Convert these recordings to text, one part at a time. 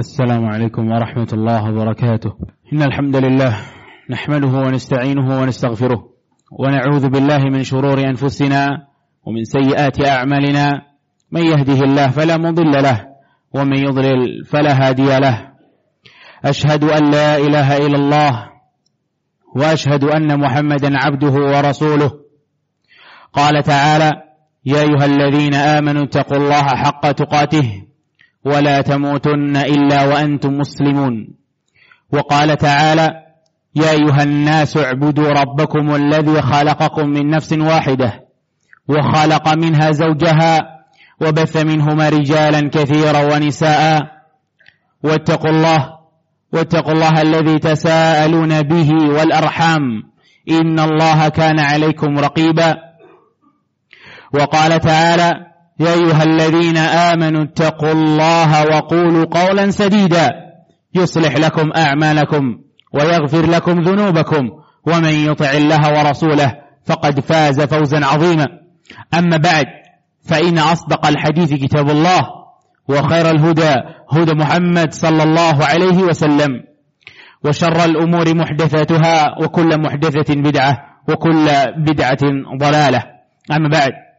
السلام عليكم ورحمة الله وبركاته. إن الحمد لله نحمده ونستعينه ونستغفره ونعوذ بالله من شرور أنفسنا ومن سيئات أعمالنا. من يهده الله فلا مضل له ومن يضلل فلا هادي له. أشهد أن لا إله إلا الله وأشهد أن محمدا عبده ورسوله. قال تعالى يا أيها الذين آمنوا اتقوا الله حق تقاته ولا تموتن إلا وأنتم مسلمون. وقال تعالى يا أيها الناس اعبدوا ربكم الذي خلقكم من نفس واحدة وخلق منها زوجها وبث منهما رجالا كثيرا ونساء. واتقوا الله واتقوا الله الذي تساءلون به والأرحام. إن الله كان عليكم رقيبا. وقال تعالى يا أيها الذين آمنوا اتقوا الله وقولوا قولا سديدا. يصلح لكم أعمالكم ويغفر لكم ذنوبكم. ومن يطع الله ورسوله فقد فاز فوزا عظيما. أما بعد فإن أصدق الحديث كتاب الله وخير الهدى هدى محمد صلى الله عليه وسلم. وشر الأمور محدثاتها وكل محدثة بدعة وكل بدعة ضلالة. أما بعد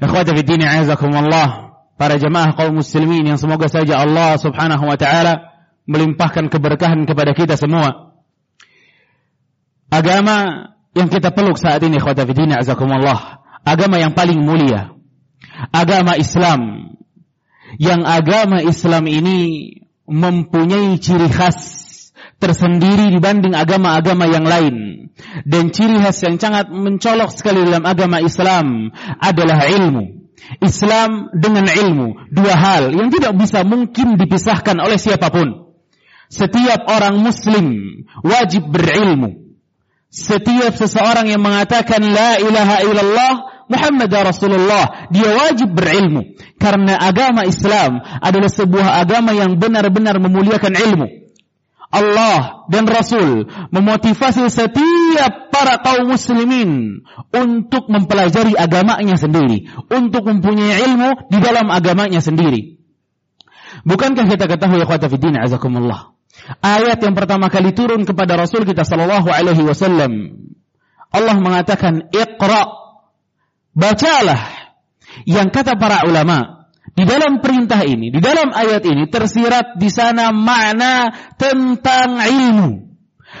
Ikhwata fi dini azakumullah, para jemaah kaum muslimin yang semoga saja Allah Subhanahu wa taala melimpahkan keberkahan kepada kita semua. Agama yang kita peluk saat ini ikhwata fi dini azakumullah, agama yang paling mulia. Agama Islam. Yang agama Islam ini mempunyai ciri khas tersendiri dibanding agama-agama yang lain. Dan ciri khas yang sangat mencolok sekali dalam agama Islam adalah ilmu. Islam dengan ilmu, dua hal yang tidak bisa mungkin dipisahkan oleh siapa pun. Setiap orang muslim wajib berilmu. Setiap seseorang yang mengatakan la ilaha illallah Muhammad Rasulullah, dia wajib berilmu. Karena agama Islam adalah sebuah agama yang benar-benar memuliakan ilmu. Allah dan Rasul memotivasi setiap para kaum muslimin untuk mempelajari agamanya sendiri, untuk mempunyai ilmu di dalam agamanya sendiri. Bukankah kita ketahui ya fiddin azakumullah? Ayat yang pertama kali turun kepada Rasul kita sallallahu alaihi wasallam. Allah mengatakan, "Iqra." Bacalah. Yang kata para ulama, di dalam perintah ini, di dalam ayat ini tersirat di sana makna tentang ilmu.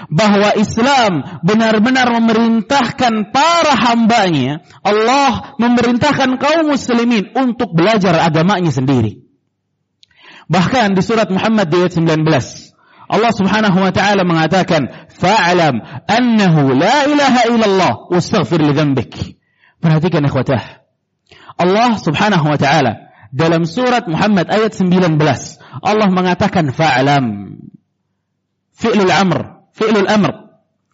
Bahwa Islam benar-benar memerintahkan para hambanya, Allah memerintahkan kaum muslimin untuk belajar agamanya sendiri. Bahkan di surat Muhammad ayat 19, Allah Subhanahu wa taala mengatakan, "Fa'lam annahu la ilaha illallah wastaghfir li dzambik." Perhatikan ikhwatah. Allah Subhanahu wa taala dalam surat Muhammad ayat 19 Allah mengatakan fa'lam. Fi'lul amr. Fi'lul amr.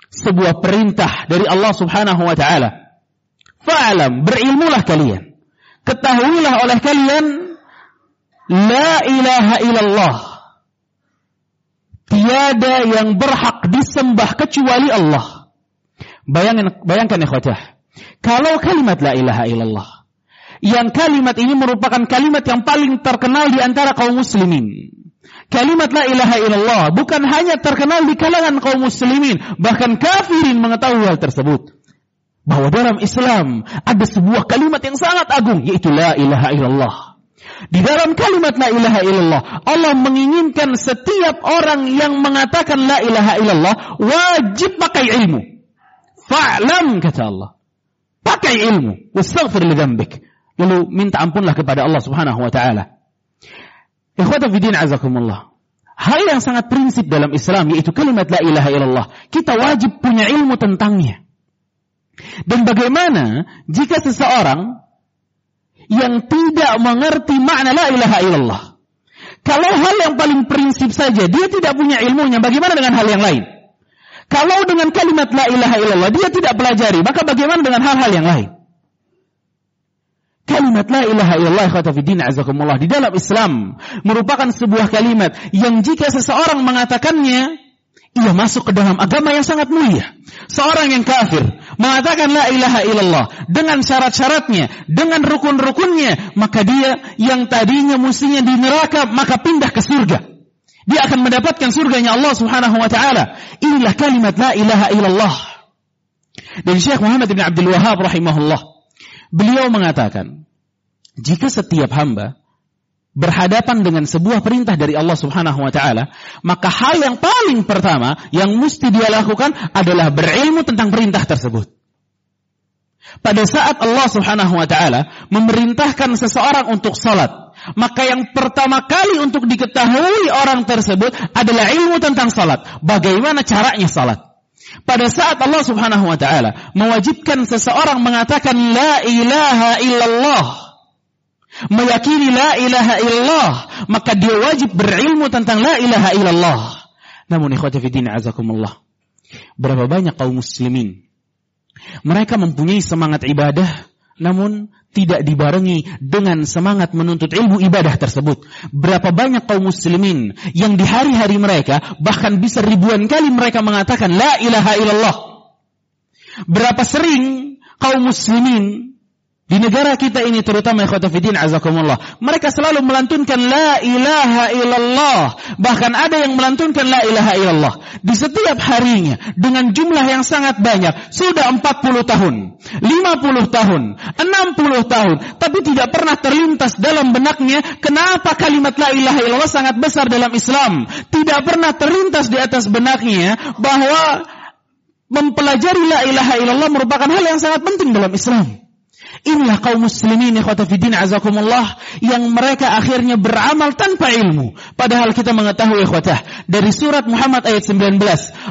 Sebuah perintah dari Allah Subhanahu wa taala. Fa'lam. Berilmulah kalian. Ketahuilah oleh kalian la ilaha illallah. Tiada yang berhak disembah kecuali Allah. Bayangkan bayangkan ikhwatah. Kalau kalimat la ilaha illallah yang kalimat ini merupakan kalimat yang paling terkenal di antara kaum muslimin. Kalimat la ilaha illallah bukan hanya terkenal di kalangan kaum muslimin, bahkan kafirin mengetahui hal tersebut. Bahwa dalam Islam ada sebuah kalimat yang sangat agung, yaitu la ilaha illallah. Di dalam kalimat la ilaha illallah, Allah menginginkan setiap orang yang mengatakan la ilaha illallah wajib pakai ilmu. Fa'lam kata Allah. Pakai ilmu. Wastaghfir li lalu minta ampunlah kepada Allah Subhanahu wa taala. Ikhwata fi din azakumullah. Hal yang sangat prinsip dalam Islam yaitu kalimat la ilaha illallah. Kita wajib punya ilmu tentangnya. Dan bagaimana jika seseorang yang tidak mengerti makna la ilaha illallah. Kalau hal yang paling prinsip saja dia tidak punya ilmunya, bagaimana dengan hal yang lain? Kalau dengan kalimat la ilaha illallah dia tidak pelajari, maka bagaimana dengan hal-hal yang lain? Kalimat la ilaha illallah khatafiddin azakumullah di dalam Islam merupakan sebuah kalimat yang jika seseorang mengatakannya ia masuk ke dalam agama yang sangat mulia. Seorang yang kafir mengatakan la ilaha illallah dengan syarat-syaratnya, dengan rukun-rukunnya, maka dia yang tadinya mestinya di neraka maka pindah ke surga. Dia akan mendapatkan surganya Allah Subhanahu wa taala. Inilah kalimat la ilaha illallah. Dan Syekh Muhammad bin Abdul Wahab rahimahullah beliau mengatakan, jika setiap hamba berhadapan dengan sebuah perintah dari Allah Subhanahu wa taala, maka hal yang paling pertama yang mesti dia lakukan adalah berilmu tentang perintah tersebut. Pada saat Allah Subhanahu wa taala memerintahkan seseorang untuk salat, maka yang pertama kali untuk diketahui orang tersebut adalah ilmu tentang salat. Bagaimana caranya salat? Pada saat Allah Subhanahu wa taala mewajibkan seseorang mengatakan la ilaha illallah, meyakini la ilaha illallah, maka dia wajib berilmu tentang la ilaha illallah. Namun ikhwati fi azakumullah. Berapa banyak kaum muslimin mereka mempunyai semangat ibadah namun tidak dibarengi dengan semangat menuntut ilmu ibadah tersebut. Berapa banyak kaum muslimin yang di hari-hari mereka bahkan bisa ribuan kali mereka mengatakan la ilaha illallah. Berapa sering kaum muslimin di negara kita ini terutama ikhwatafidin azakumullah. Mereka selalu melantunkan la ilaha illallah. Bahkan ada yang melantunkan la ilaha illallah. Di setiap harinya. Dengan jumlah yang sangat banyak. Sudah 40 tahun. 50 tahun. 60 tahun. Tapi tidak pernah terlintas dalam benaknya. Kenapa kalimat la ilaha illallah sangat besar dalam Islam. Tidak pernah terlintas di atas benaknya. Bahwa mempelajari la ilaha illallah merupakan hal yang sangat penting dalam Islam. Inilah kaum muslimin ikhwatafiddin azakumullah yang mereka akhirnya beramal tanpa ilmu. Padahal kita mengetahui ikhwatah dari surat Muhammad ayat 19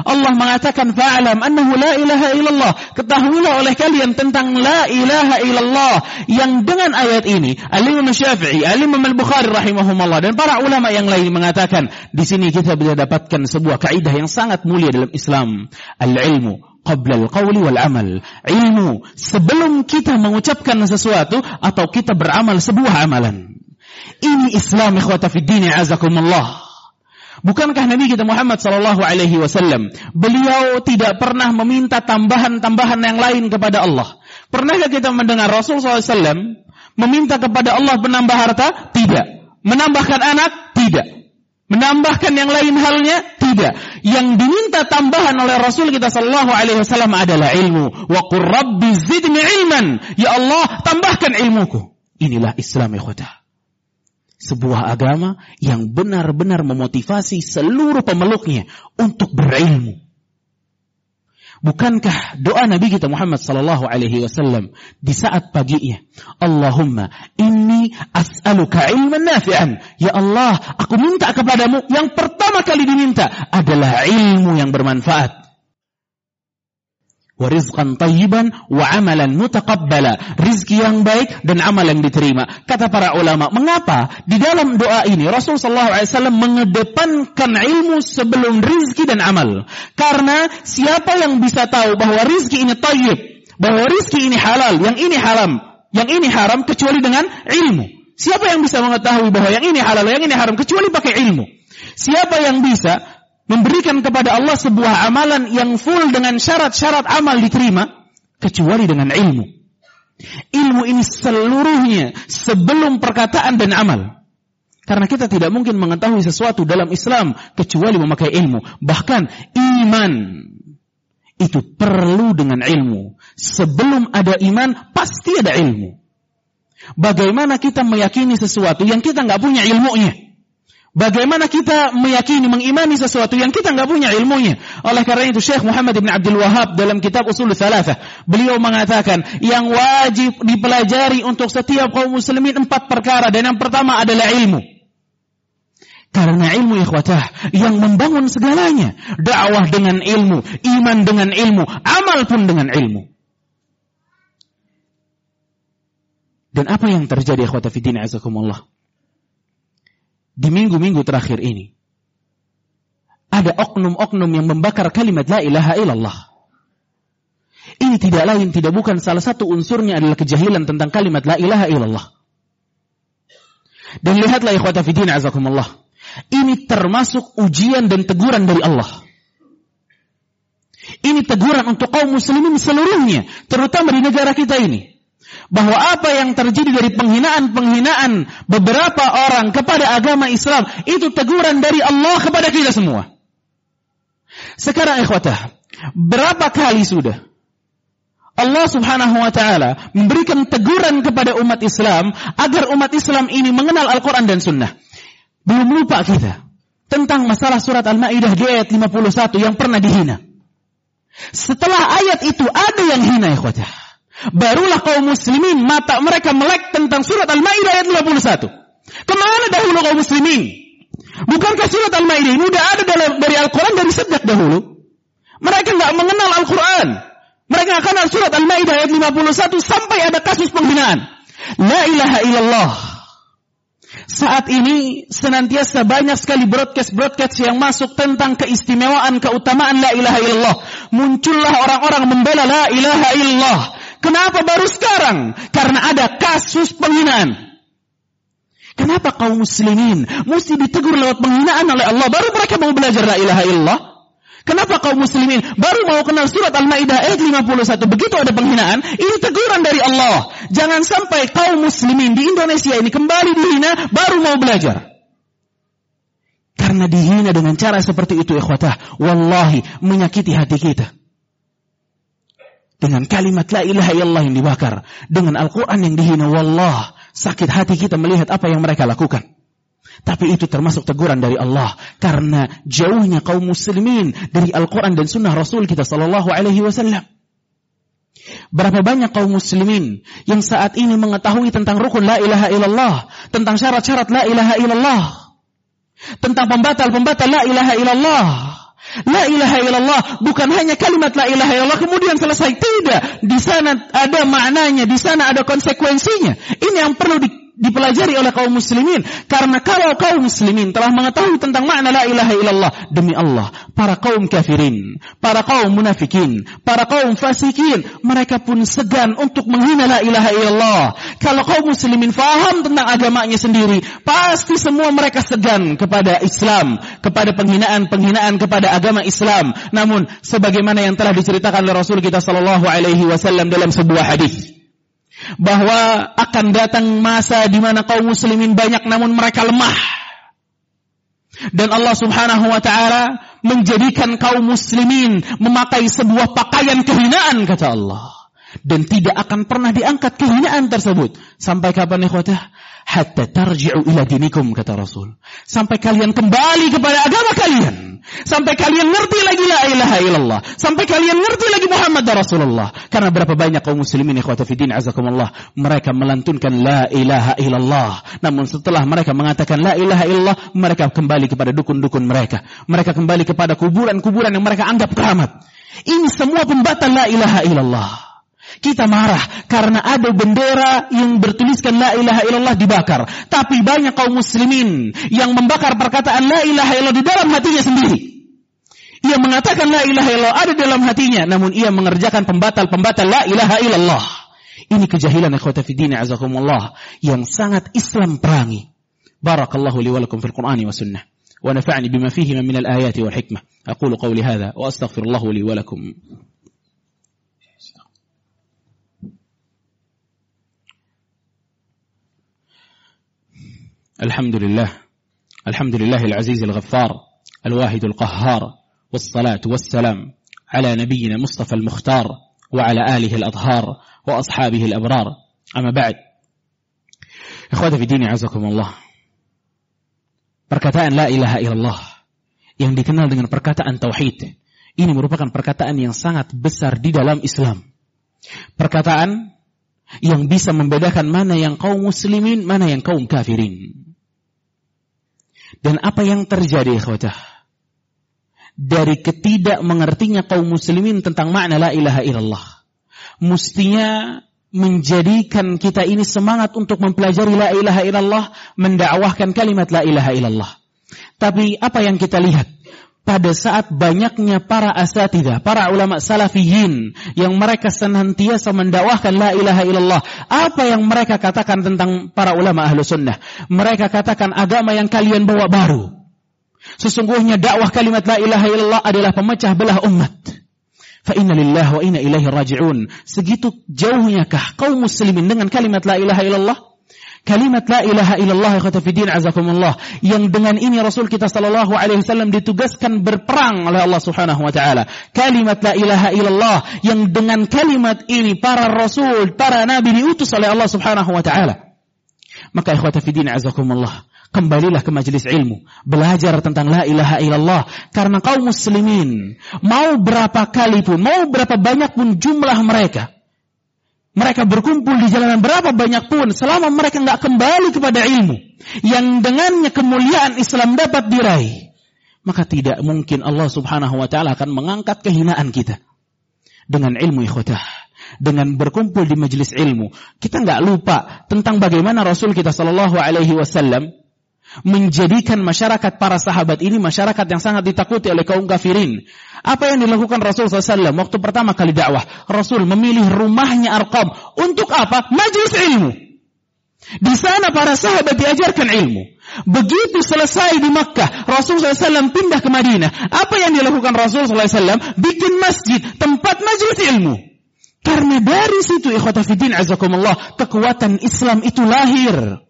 Allah mengatakan fa'alam annahu la ilaha illallah. Ketahuilah oleh kalian tentang la ilaha illallah yang dengan ayat ini Al-Imam Syafi'i, Al-Imam Al-Bukhari rahimahumullah dan para ulama yang lain mengatakan di sini kita bisa dapatkan sebuah kaidah yang sangat mulia dalam Islam. Al-ilmu qabla al-qawli wal amal. Ilmu sebelum kita mengucapkan sesuatu atau kita beramal sebuah amalan. Ini Islam ikhwata fi dini azakumullah. Bukankah Nabi kita Muhammad sallallahu alaihi wasallam beliau tidak pernah meminta tambahan-tambahan yang lain kepada Allah? Pernahkah kita mendengar Rasul SAW meminta kepada Allah menambah harta? Tidak. Menambahkan anak? Tidak. Menambahkan yang lain halnya? Tidak. Yang diminta tambahan oleh Rasul kita sallallahu alaihi wasallam adalah ilmu. Wa rabbi zidni ilman. Ya Allah, tambahkan ilmuku. Inilah Islam ikhwata. Sebuah agama yang benar-benar memotivasi seluruh pemeluknya untuk berilmu. Bukankah doa Nabi kita Muhammad sallallahu alaihi wasallam di saat paginya, Allahumma inni as'aluka ilman nafi'an. Ya Allah, aku minta kepadamu yang pertama kali diminta adalah ilmu yang bermanfaat warizqan tayyiban wa amalan mutaqabbala. Rizki yang baik dan amal yang diterima. Kata para ulama, mengapa di dalam doa ini Rasul sallallahu alaihi wasallam mengedepankan ilmu sebelum rizki dan amal? Karena siapa yang bisa tahu bahwa rizki ini tayyib, bahwa rizki ini halal, yang ini haram, yang ini haram kecuali dengan ilmu. Siapa yang bisa mengetahui bahwa yang ini halal, yang ini haram kecuali pakai ilmu? Siapa yang bisa memberikan kepada Allah sebuah amalan yang full dengan syarat-syarat amal diterima kecuali dengan ilmu. Ilmu ini seluruhnya sebelum perkataan dan amal. Karena kita tidak mungkin mengetahui sesuatu dalam Islam kecuali memakai ilmu. Bahkan iman itu perlu dengan ilmu. Sebelum ada iman pasti ada ilmu. Bagaimana kita meyakini sesuatu yang kita nggak punya ilmunya? Bagaimana kita meyakini, mengimani sesuatu yang kita nggak punya ilmunya? Oleh karena itu Syekh Muhammad bin Abdul Wahab dalam kitab Usul Thalathah, beliau mengatakan yang wajib dipelajari untuk setiap kaum muslimin empat perkara dan yang pertama adalah ilmu. Karena ilmu ikhwatah yang membangun segalanya. Dakwah dengan ilmu, iman dengan ilmu, amal pun dengan ilmu. Dan apa yang terjadi ikhwatah fidina azakumullah? Di minggu-minggu terakhir ini. Ada oknum-oknum yang membakar kalimat la ilaha illallah. Ini tidak lain, tidak bukan salah satu unsurnya adalah kejahilan tentang kalimat la ilaha illallah. Dan lihatlah ikhwata fidin azakumullah. Ini termasuk ujian dan teguran dari Allah. Ini teguran untuk kaum muslimin seluruhnya, terutama di negara kita ini. Bahwa apa yang terjadi dari penghinaan-penghinaan beberapa orang kepada agama Islam itu teguran dari Allah kepada kita semua. Sekarang ikhwatah, berapa kali sudah Allah Subhanahu wa taala memberikan teguran kepada umat Islam agar umat Islam ini mengenal Al-Qur'an dan Sunnah. Belum lupa kita tentang masalah surat Al-Maidah di ayat 51 yang pernah dihina. Setelah ayat itu ada yang hina ikhwatah. Barulah kaum muslimin mata mereka melek tentang surat Al-Maidah ayat 51. Ke mana dahulu kaum muslimin? Bukankah surat Al-Maidah ini sudah ada dari Al-Quran dari sejak dahulu? Mereka nggak mengenal Al-Quran. Mereka akan surat Al-Maidah ayat 51 sampai ada kasus penghinaan. La ilaha illallah. Saat ini senantiasa banyak sekali broadcast-broadcast yang masuk tentang keistimewaan, keutamaan la ilaha illallah. Muncullah orang-orang membela la ilaha illallah. Kenapa baru sekarang? Karena ada kasus penghinaan. Kenapa kaum muslimin mesti ditegur lewat penghinaan oleh Allah baru mereka mau belajar la ilaha illallah? Kenapa kaum muslimin baru mau kenal surat Al-Maidah ayat 51 begitu ada penghinaan? Ini teguran dari Allah. Jangan sampai kaum muslimin di Indonesia ini kembali dihina baru mau belajar. Karena dihina dengan cara seperti itu ikhwatah, wallahi menyakiti hati kita. Dengan kalimat la ilaha illallah yang dibakar, dengan Al-Qur'an yang dihina, wallah sakit hati kita melihat apa yang mereka lakukan. Tapi itu termasuk teguran dari Allah karena jauhnya kaum muslimin dari Al-Quran dan Sunnah Rasul kita Sallallahu Alaihi Wasallam. Berapa banyak kaum muslimin yang saat ini mengetahui tentang rukun la ilaha illallah, tentang syarat-syarat la ilaha illallah, tentang pembatal-pembatal la ilaha illallah. La ilaha illallah bukan hanya kalimat la ilaha illallah kemudian selesai tidak. Di sana ada maknanya, di sana ada konsekuensinya. Ini yang perlu di, dipelajari oleh kaum muslimin. Karena kalau kaum muslimin telah mengetahui tentang makna la ilaha illallah demi Allah para kaum kafirin para kaum munafikin para kaum fasikin mereka pun segan untuk menghina la ilaha illallah. Kalau kaum muslimin faham tentang agamanya sendiri pasti semua mereka segan kepada Islam kepada penghinaan-penghinaan kepada agama Islam. Namun sebagaimana yang telah diceritakan oleh Rasul kita sallallahu alaihi wasallam dalam sebuah hadis bahwa akan datang masa di mana kaum muslimin banyak namun mereka lemah. Dan Allah Subhanahu wa taala menjadikan kaum muslimin memakai sebuah pakaian kehinaan kata Allah dan tidak akan pernah diangkat kehinaan tersebut. Sampai kapan ikhwatah? Hatta tarji'u ila dinikum kata Rasul. Sampai kalian kembali kepada agama kalian. Sampai kalian ngerti lagi la ilaha illallah. Sampai kalian ngerti lagi Muhammad Rasulullah. Karena berapa banyak kaum muslimin ikhwatah fiddin azakumullah mereka melantunkan la ilaha illallah. Namun setelah mereka mengatakan la ilaha illallah mereka kembali kepada dukun-dukun mereka. Mereka kembali kepada kuburan-kuburan yang mereka anggap keramat. Ini semua pembatal la ilaha illallah kita marah karena ada bendera yang bertuliskan la ilaha illallah dibakar. Tapi banyak kaum muslimin yang membakar perkataan la ilaha illallah di dalam hatinya sendiri. Ia mengatakan la ilaha illallah ada dalam hatinya, namun ia mengerjakan pembatal-pembatal la ilaha illallah. Ini kejahilan ikhwata fi dini azakumullah yang sangat Islam perangi. Barakallahu li wa lakum fil Qur'ani wa sunnah. ونفعني بما فيهما من الآيات والحكمة أقول قولي هذا وأستغفر الله لي ولكم الحمد لله الحمد لله العزيز الغفار الواحد القهار والصلاة والسلام على نبينا مصطفى المختار وعلى آله الأطهار وأصحابه الأبرار أما بعد إخواتي في ديني عزكم الله perkataan la ilaha illallah yang dikenal dengan perkataan tauhid ini merupakan perkataan yang sangat besar di dalam Islam perkataan yang bisa membedakan mana yang kaum muslimin mana yang kaum kafirin dan apa yang terjadi ikhwatah? Dari ketidak mengertinya kaum muslimin tentang makna la ilaha illallah. Mestinya menjadikan kita ini semangat untuk mempelajari la ilaha illallah, mendakwahkan kalimat la ilaha illallah. Tapi apa yang kita lihat? Pada saat banyaknya para asatidah, para ulama salafiyin yang mereka senantiasa mendakwahkan la ilaha illallah. Apa yang mereka katakan tentang para ulama ahlu sunnah? Mereka katakan agama yang kalian bawa baru. Sesungguhnya dakwah kalimat la ilaha illallah adalah pemecah belah umat. Fa inna lillahi wa inna ilaihi raji'un. Segitu jauhnya kah kaum muslimin dengan kalimat la ilaha illallah? Kalimat la ilaha illallah khatafidin azakumullah yang dengan ini Rasul kita sallallahu alaihi wasallam ditugaskan berperang oleh Allah Subhanahu wa taala. Kalimat la ilaha illallah yang dengan kalimat ini para rasul, para nabi diutus oleh Allah Subhanahu wa taala. Maka ikhwatafidin azakumullah, kembalilah ke majelis ilmu, belajar tentang la ilaha illallah karena kaum muslimin mau berapa kali pun, mau berapa banyak pun jumlah mereka mereka berkumpul di jalanan berapa banyak pun selama mereka nggak kembali kepada ilmu yang dengannya kemuliaan Islam dapat diraih maka tidak mungkin Allah Subhanahu wa taala akan mengangkat kehinaan kita dengan ilmu ikhwatah dengan berkumpul di majelis ilmu. Kita nggak lupa tentang bagaimana Rasul kita Shallallahu alaihi wasallam menjadikan masyarakat para sahabat ini masyarakat yang sangat ditakuti oleh kaum kafirin. Apa yang dilakukan Rasul SAW waktu pertama kali dakwah? Rasul memilih rumahnya Arqam. Untuk apa? Majelis ilmu. Di sana para sahabat diajarkan ilmu. Begitu selesai di Makkah, Rasul SAW pindah ke Madinah. Apa yang dilakukan Rasul SAW? Bikin masjid, tempat majelis ilmu. Karena dari situ ikhwatafidin azakumullah, kekuatan Islam itu lahir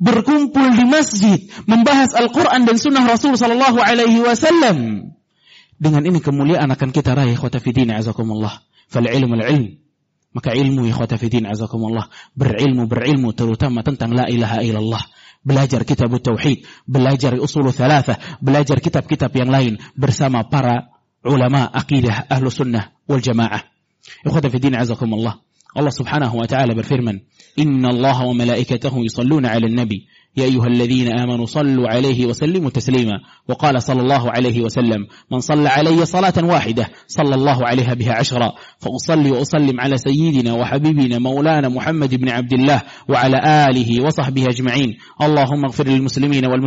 berkumpul di masjid membahas Al-Quran dan Sunnah Rasul Sallallahu Alaihi Wasallam. Dengan ini kemuliaan akan kita raih khotafidin fidin azakumullah. Fal ilmu ilm. Maka ilmu ikhwata fidin azakumullah. Berilmu berilmu terutama tentang la ilaha illallah. Belajar kitab tauhid, belajar usul thalatha, belajar kitab-kitab yang lain bersama para ulama akidah ahlu sunnah wal jamaah. Ikhwata fidin azakumullah. Allah Subhanahu wa taala berfirman, "Inna Allah wa malaikatahu yusalluna 'alan nabi, ya ayyuhalladzina amanu sallu 'alaihi wa sallimu taslima." Wa qala sallallahu 'alaihi wa sallam, "Man shalla 'alayya salatan wahidah, sallallahu 'alaiha biha 'ashra." Fa usalli wa usallim 'ala sayyidina wa habibina maulana Muhammad ibn Abdullah wa 'ala alihi wa sahbihi ajma'in. Allahumma ighfir lil muslimina wal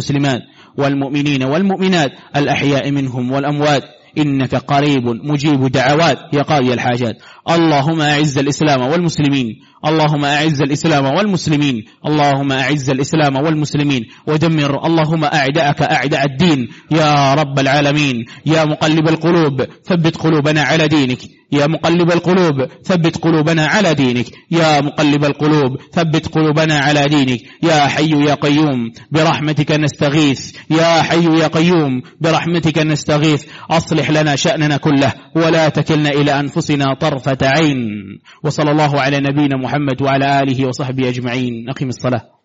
إنك قريب مجيب دعوات يا قاضي الحاجات. اللهم أعز الإسلام والمسلمين. اللهم أعز الإسلام والمسلمين. اللهم أعز الإسلام والمسلمين. ودمر. اللهم أعداءك أعداء الدين. يا رب العالمين. يا مقلب القلوب. ثبت قلوبنا على دينك. يا مقلب القلوب ثبت قلوبنا على دينك. يا مقلب القلوب ثبت قلوبنا على دينك. يا حي يا قيوم برحمتك نستغيث. يا حي يا قيوم برحمتك نستغيث. أصلح لنا شأننا كله ولا تكلنا إلى أنفسنا طرفة عين. وصلى الله على نبينا محمد وعلى آله وصحبه أجمعين. أقم الصلاة.